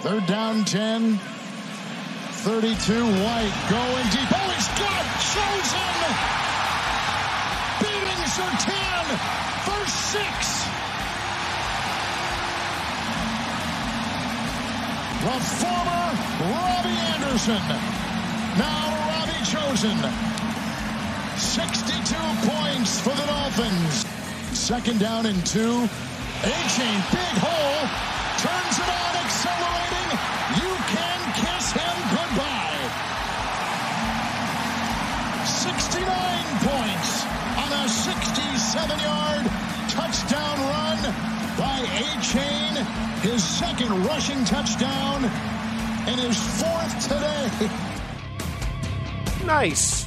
Third down 10. 32 White going deep. Oh, he's got chosen. Beating Surtain for six. The former Robbie Anderson. Now Robbie Chosen. 62 points for the Dolphins. Second down and two. A-Chain, big hole. Second rushing touchdown and his fourth today. Nice.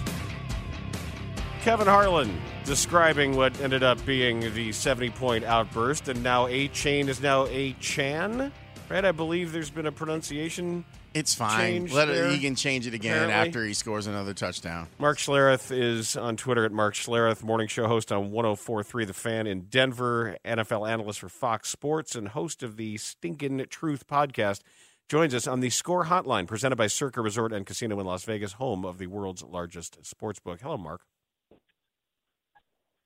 Kevin Harlan describing what ended up being the 70 point outburst, and now A Chain is now A Chan, right? I believe there's been a pronunciation. It's fine. Let it, he can change it again apparently. after he scores another touchdown. Mark Schlereth is on Twitter at Mark Schlereth, morning show host on 1043 The Fan in Denver, NFL analyst for Fox Sports, and host of the Stinkin' Truth podcast. Joins us on the Score Hotline, presented by Circa Resort and Casino in Las Vegas, home of the world's largest sports book. Hello, Mark.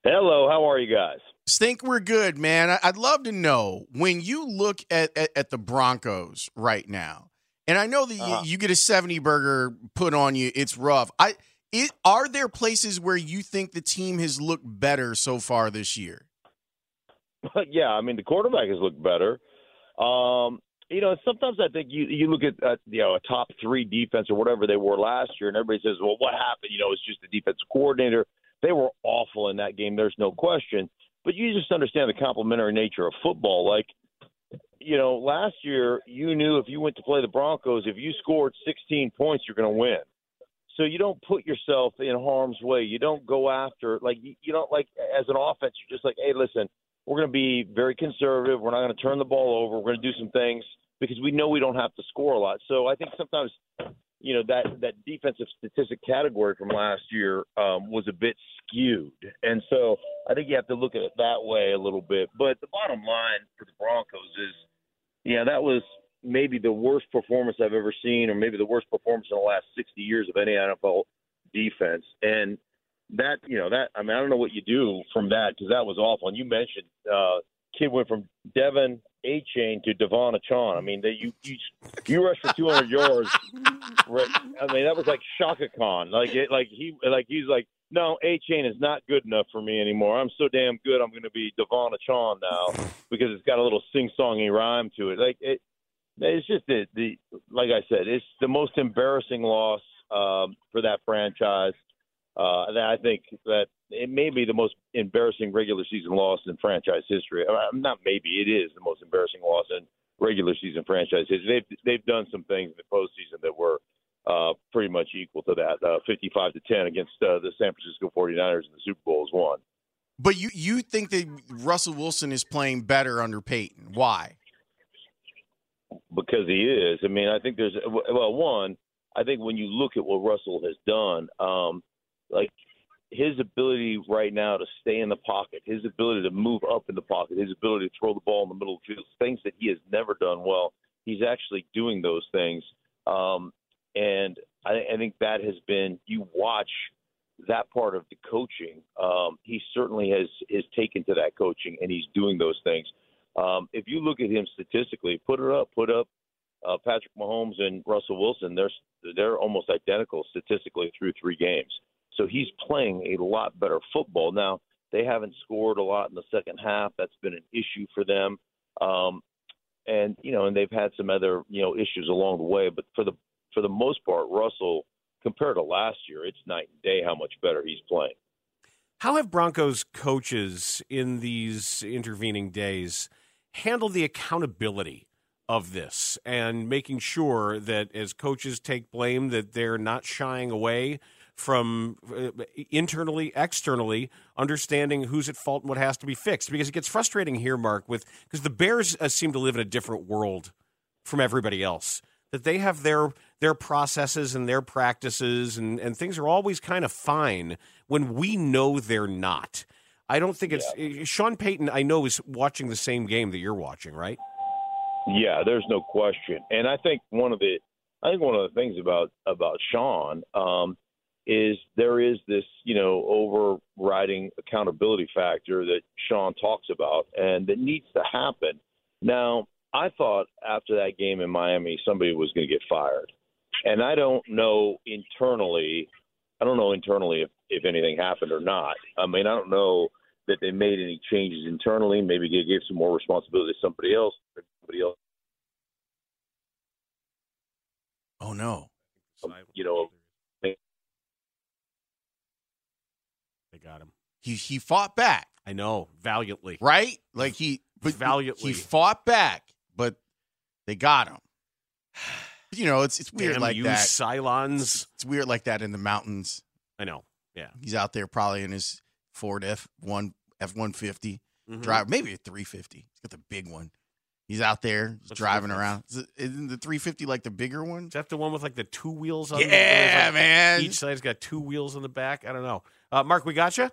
Hello, how are you guys? Think we're good, man. I'd love to know when you look at, at, at the Broncos right now, and I know that you- Uh-huh. you, get a 70 burger put on you, it's rough. I it, Are there places where you think the team has looked better so far this year? yeah, I mean the quarterback has looked better. Um, you know, sometimes I think you you look at uh, you know a top three defense or whatever they were last year, and everybody says, "Well, what happened?" You know, it's just the defensive coordinator. They were awful in that game. There's no question. But you just understand the complementary nature of football. Like, you know, last year you knew if you went to play the Broncos, if you scored 16 points, you're going to win. So you don't put yourself in harm's way. You don't go after like you, don't like as an offense. You're just like, hey, listen, we're going to be very conservative. We're not going to turn the ball over. We're going to do some things because we know we don't have to score a lot. So I think sometimes, you know, that that defensive statistic category from last year um, was a bit skewed, and so I think you have to look at it that way a little bit. But the bottom line for the Broncos is, yeah, that was maybe the worst performance I've ever seen, or maybe the worst performance in the last 60 years of any NFL defense. And that, you know, that I mean, I don't know what you do from that because that was awful. And you mentioned uh, kid went from Devin A Chain to Devon Achan. I mean, they, you you you rushed for 200 yards. Right? I mean, that was like Chaka Khan. Like it, like he like he's like. No, A Chain is not good enough for me anymore. I'm so damn good. I'm going to be Devon Achan now because it's got a little sing-songy rhyme to it. Like it, it's just the, the like I said, it's the most embarrassing loss um, for that franchise. Uh, that I think that it may be the most embarrassing regular season loss in franchise history. Uh, not maybe it is the most embarrassing loss in regular season franchise history. They've they've done some things in the postseason that were uh, pretty much equal to that, uh, 55 to 10 against uh, the San Francisco 49ers in the Super Bowl is one. But you you think that Russell Wilson is playing better under Payton? Why? because he is. I mean, I think there's well, one, I think when you look at what Russell has done, um, like his ability right now to stay in the pocket, his ability to move up in the pocket, his ability to throw the ball in the middle of the field, things that he has never done well. He's actually doing those things, um, and I, I think that has been. You watch that part of the coaching. Um, he certainly has has taken to that coaching, and he's doing those things. Um, if you look at him statistically, put it up, put up uh, Patrick Mahomes and Russell Wilson. They're they're almost identical statistically through three games. So he's playing a lot better football now. They haven't scored a lot in the second half. That's been an issue for them. Um, and you know, and they've had some other you know issues along the way. But for the for the most part, Russell compared to last year, it's night and day how much better he's playing. How have Broncos coaches in these intervening days handled the accountability of this and making sure that as coaches take blame that they're not shying away from uh, internally externally understanding who's at fault and what has to be fixed because it gets frustrating here mark with because the bears uh, seem to live in a different world from everybody else that they have their their processes and their practices and, and things are always kind of fine when we know they're not. I don't think it's Sean Payton. I know is watching the same game that you're watching, right? Yeah, there's no question. And I think one of the I think one of the things about about Sean um, is there is this you know overriding accountability factor that Sean talks about and that needs to happen. Now, I thought after that game in Miami, somebody was going to get fired, and I don't know internally. I don't know internally if, if anything happened or not. I mean, I don't know that they made any changes internally. Maybe they gave some more responsibility to somebody else. Somebody else. Oh no! Um, you know, they got him. He he fought back, I know valiantly. right? Like he but Valiantly. he fought back, but they got him. You know, it's it's weird Damn like you, that. Cylons. It's weird like that in the mountains. I know. Yeah. He's out there probably in his Ford F one F one fifty Mhm. drive, maybe a three fifty. He's got the big one. He's out there What's driving difference? around. Is it- Isn't the three fifty like the bigger one? Is that the one with like the two wheels on? the- Yeah, like, man. Each side's got two wheels on the back. I don't know. Uh, Mark, we got you.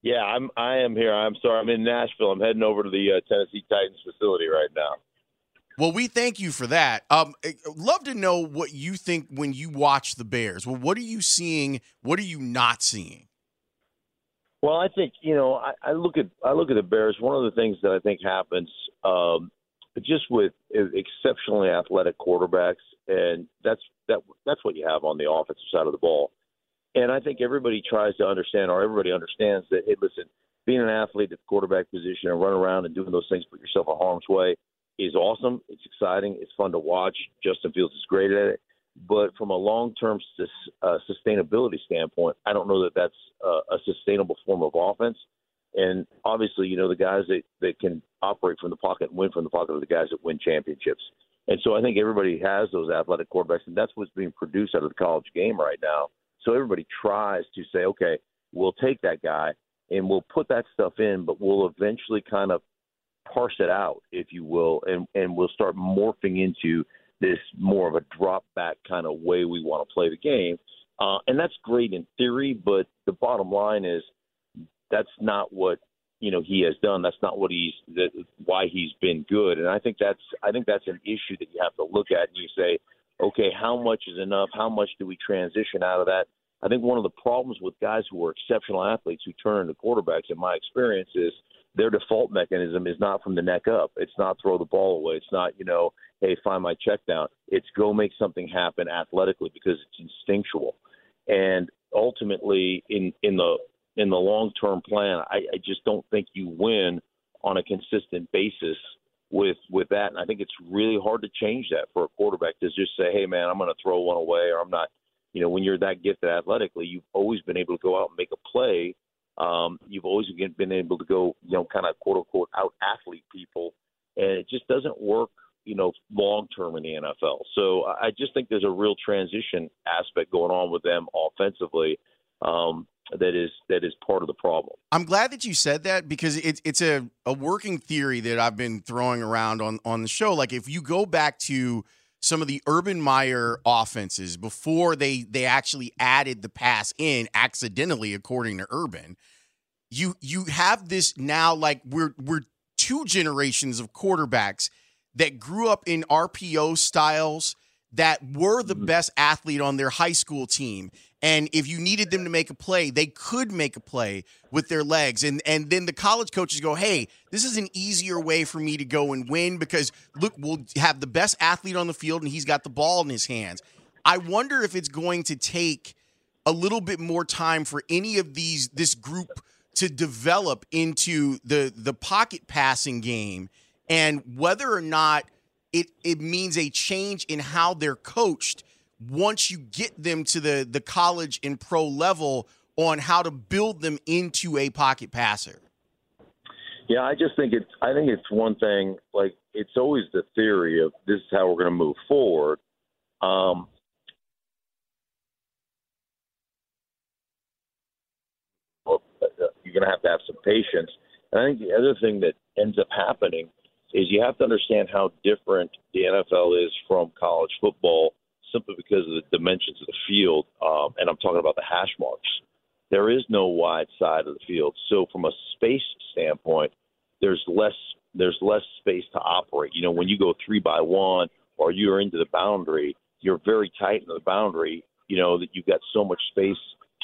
Yeah, I'm. I am here. I'm sorry. I'm in Nashville. I'm heading over to the uh, Tennessee Titans facility right now. Well, we thank you for that. Um, love to know what you think when you watch the Bears. Well, what are you seeing? What are you not seeing? Well, I think you know. I, I look at I look at the Bears. One of the things that I think happens, um, just with exceptionally athletic quarterbacks, and that's that that's what you have on the offensive side of the ball. And I think everybody tries to understand, or everybody understands that. Hey, listen, being an athlete at the quarterback position and running around and doing those things, put yourself in harm's way, is awesome. It's exciting. It's fun to watch. Justin Fields is great at it. But from a long-term uh, sustainability standpoint, I don't know that that's uh, a sustainable form of offense. And obviously, you know, the guys that, that can operate from the pocket and win from the pocket are the guys that win championships. And so I think everybody has those athletic quarterbacks, and that's what's being produced out of the college game right now. So everybody tries to say, okay, we'll take that guy and we'll put that stuff in, but we'll eventually kind of parse it out, if you will, and, and we'll start morphing into this more of a drop back kind of way we want to play the game. Uh, and that's great in theory, but the bottom line is that's not what you know he has done. That's not what he's that, why he's been good. And I think that's I think that's an issue that you have to look at and you say, okay, how much is enough? How much do we transition out of that? I think one of the problems with guys who are exceptional athletes who turn into quarterbacks, in my experience, is their default mechanism is not from the neck up. It's not throw the ball away. It's not, you know, hey, find my check down. It's go make something happen athletically because it's instinctual. And ultimately, in in the in the long term plan, I, I just don't think you win on a consistent basis with with that. And I think it's really hard to change that for a quarterback to just say, hey, man, I'm going to throw one away, or I'm not. You know, when you're that gifted athletically, you've always been able to go out and make a play. Um, you've always been able to go, you know, kind of quote unquote out athlete people, and it just doesn't work, you know, long term in the NFL. So I just think there's a real transition aspect going on with them offensively um, that is that is part of the problem. I'm glad that you said that because it's it's a, a working theory that I've been throwing around on on the show. Like if you go back to some of the Urban Meyer offenses before they they actually added the pass in accidentally, according to Urban, you you have this now like we're we're two generations of quarterbacks that grew up in RPO styles that were the mm-hmm. best athlete on their high school team. And if you needed them to make a play, they could make a play with their legs. And and then the college coaches go, "Hey, this is an easier way for me to go and win because look, we'll have the best athlete on the field and he's got the ball in his hands." I wonder if it's going to take a little bit more time for any of these this group to develop into the the pocket passing game and whether or not it it means a change in how they're coached once you get them to the the college and pro level on how to build them into a pocket passer. Yeah, I just think it's I think it's one thing like it's always the theory of this is how we're going to move forward. Um, well, you're going to have to have some patience. And I think the other thing that ends up happening is you have to understand how different the NFL is from college football simply because of the dimensions of the field. Um, and I'm talking about the hash marks. There is no wide side of the field. So from a space standpoint, there's less there's less space to operate. You know, when you go three by one or you're into the boundary, you're very tight in the boundary. You know that you've got so much space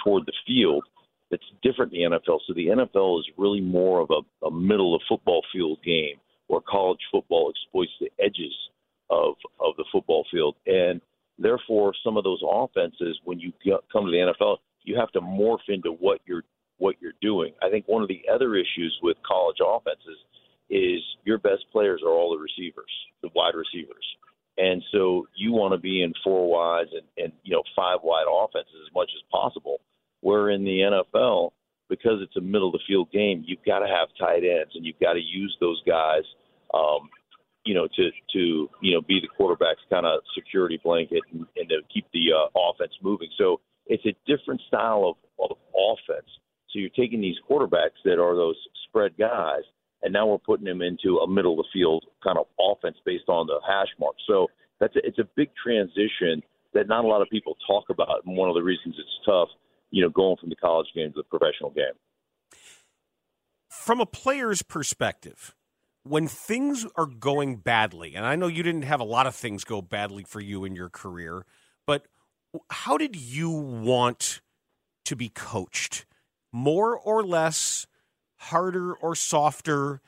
toward the field that's different in the NFL. So the NFL is really more of a, a middle of football field game where college football exploits the edges of of the football field, and therefore some of those offenses, when you come to the NFL, you have to morph into what you're what you're doing. I think one of the other issues with college offenses is your best players are all the receivers, the wide receivers. And so you want to be in four wides and, and you know five wide offenses as much as possible. Where in the NFL, because it's a middle of the field game, you've got to have tight ends and you've got to use those guys, um, you know, to to you know be the quarterback's kind of security blanket and, and to keep the uh, offense moving. So it's a different style of, of offense. So you're taking these quarterbacks that are those spread guys, and now we're putting them into a middle of the field kind of offense based on the hash mark. So that's a, it's a big transition that not a lot of people talk about, and one of the reasons it's tough, you know, going from the college game to the professional game. From a player's perspective, when things are going badly, and I know you didn't have a lot of things go badly for you in your career, but how did you want to be coached? More or less, harder or softer,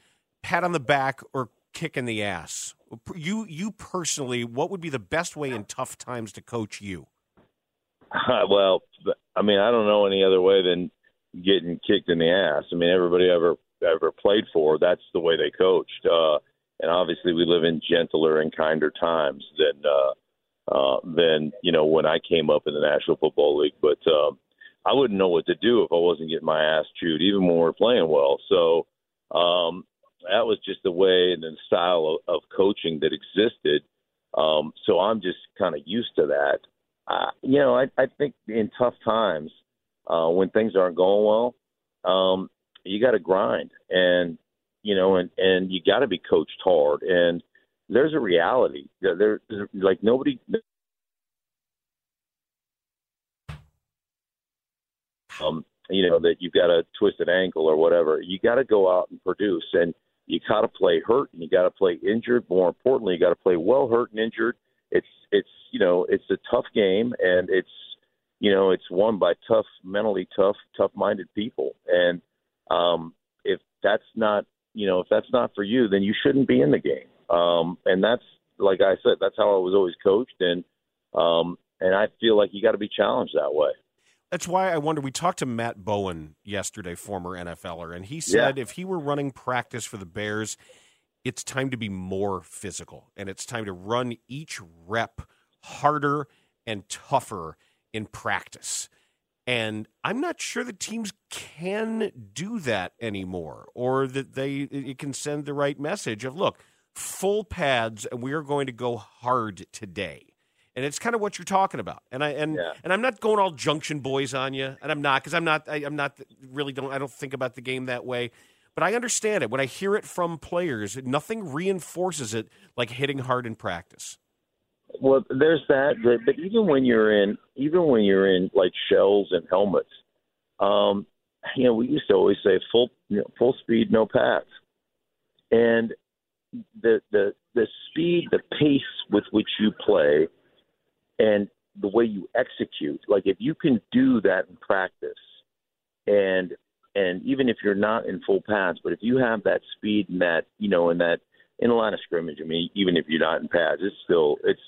pat on the back or kick in the ass? You, you personally, what would be the best way in tough times to coach you? well, I mean, I don't know any other way than getting kicked in the ass. I mean, everybody ever ever played for, that's the way they coached. Uh, and obviously, we live in gentler and kinder times than uh, uh, than you know when I came up in the National Football League. But um, I wouldn't know what to do if I wasn't getting my ass chewed, even when we're playing well. So um, that was just the way and the style of, of coaching that existed. Um, so I'm just kind of used to that. Uh, you know, I, I think in tough times, uh, when things aren't going well, um, you got to grind, and you know, and and you got to be coached hard. And there's a reality. There, there like nobody. Um, you know that you've got a twisted ankle or whatever. You got to go out and produce, and you got to play hurt, and you got to play injured. More importantly, you got to play well hurt and injured. It's it's you know it's a tough game, and it's you know it's won by tough, mentally tough, tough-minded people, and um, if that's not, you know, if that's not for you, then you shouldn't be in the game. Um, and that's, like I said, that's how I was always coached, and um, and I feel like you got to be challenged that way. That's why I wonder. We talked to Matt Bowen yesterday, former NFLer, and he said yeah. if he were running practice for the Bears, it's time to be more physical and it's time to run each rep harder and tougher in practice. And I'm not sure that teams can do that anymore, or that they it can send the right message of look, full pads, and we are going to go hard today. And it's kind of what you're talking about. And I and yeah. and I'm not going all junction boys on you, and I'm not because I'm not I, I'm not really don't I don't think about the game that way. But I understand it when I hear it from players. Nothing reinforces it like hitting hard in practice. Well, there's that, but even when you're in, even when you're in like shells and helmets, um, you know, we used to always say full, you know, full speed, no pads, and the the the speed, the pace with which you play, and the way you execute. Like if you can do that in practice, and and even if you're not in full pads, but if you have that speed and that you know, and that in a line of scrimmage, I mean, even if you're not in pads, it's still it's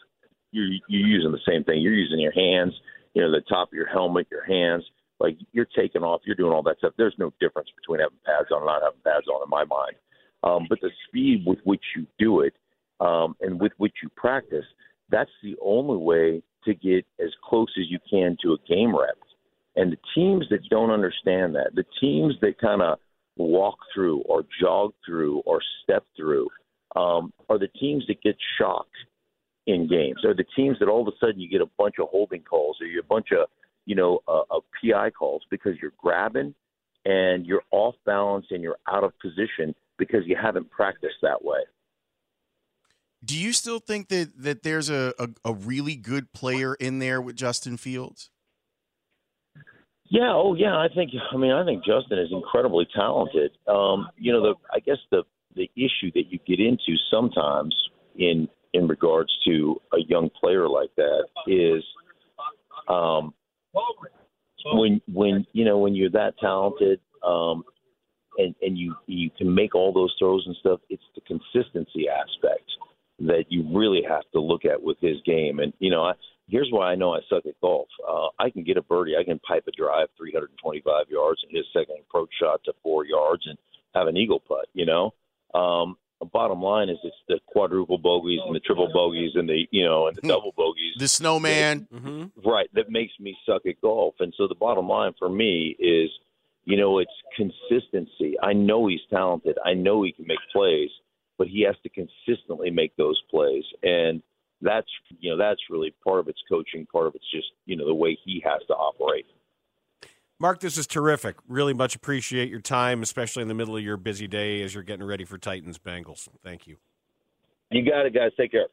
you're you're using the same thing. You're using your hands, you know, the top of your helmet, your hands. Like you're taking off, you're doing all that stuff. There's no difference between having pads on and not having pads on, in my mind. Um, but the speed with which you do it um, and with which you practice, that's the only way to get as close as you can to a game rep. And the teams that don't understand that, the teams that kind of walk through or jog through or step through, um, are the teams that get shocked in games? Are the teams that all of a sudden you get a bunch of holding calls or you a bunch of you know uh, of PI calls because you're grabbing and you're off balance and you're out of position because you haven't practiced that way. Do you still think that that there's a, a, a really good player in there with Justin Fields? Yeah, oh yeah, I think I mean I think Justin is incredibly talented. Um, you know, the I guess the the issue that you get into sometimes in in regards to a young player like that is um, when when you know when you're that talented um, and and you you can make all those throws and stuff. It's the consistency aspect that you really have to look at with his game. And you know, I, here's why I know I suck at golf. Uh, I can get a birdie, I can pipe a drive 325 yards and hit a second approach shot to four yards and have an eagle putt. You know, um, bottom line is it's the quadruple bogeys and the triple bogeys and the you know and the double bogeys. The snowman, Mm-hmm. right? That makes me suck at golf. And so the bottom line for me is, you know, it's consistency. I know he's talented. I know he can make plays, but he has to consistently make those plays. And that's you know that's really part of its coaching. Part of it's just you know the way he has to operate. Mark, this is terrific. Really much appreciate your time, especially in the middle of your busy day as you're getting ready for Titans Bengals. Thank you. You got it, guys. Take care.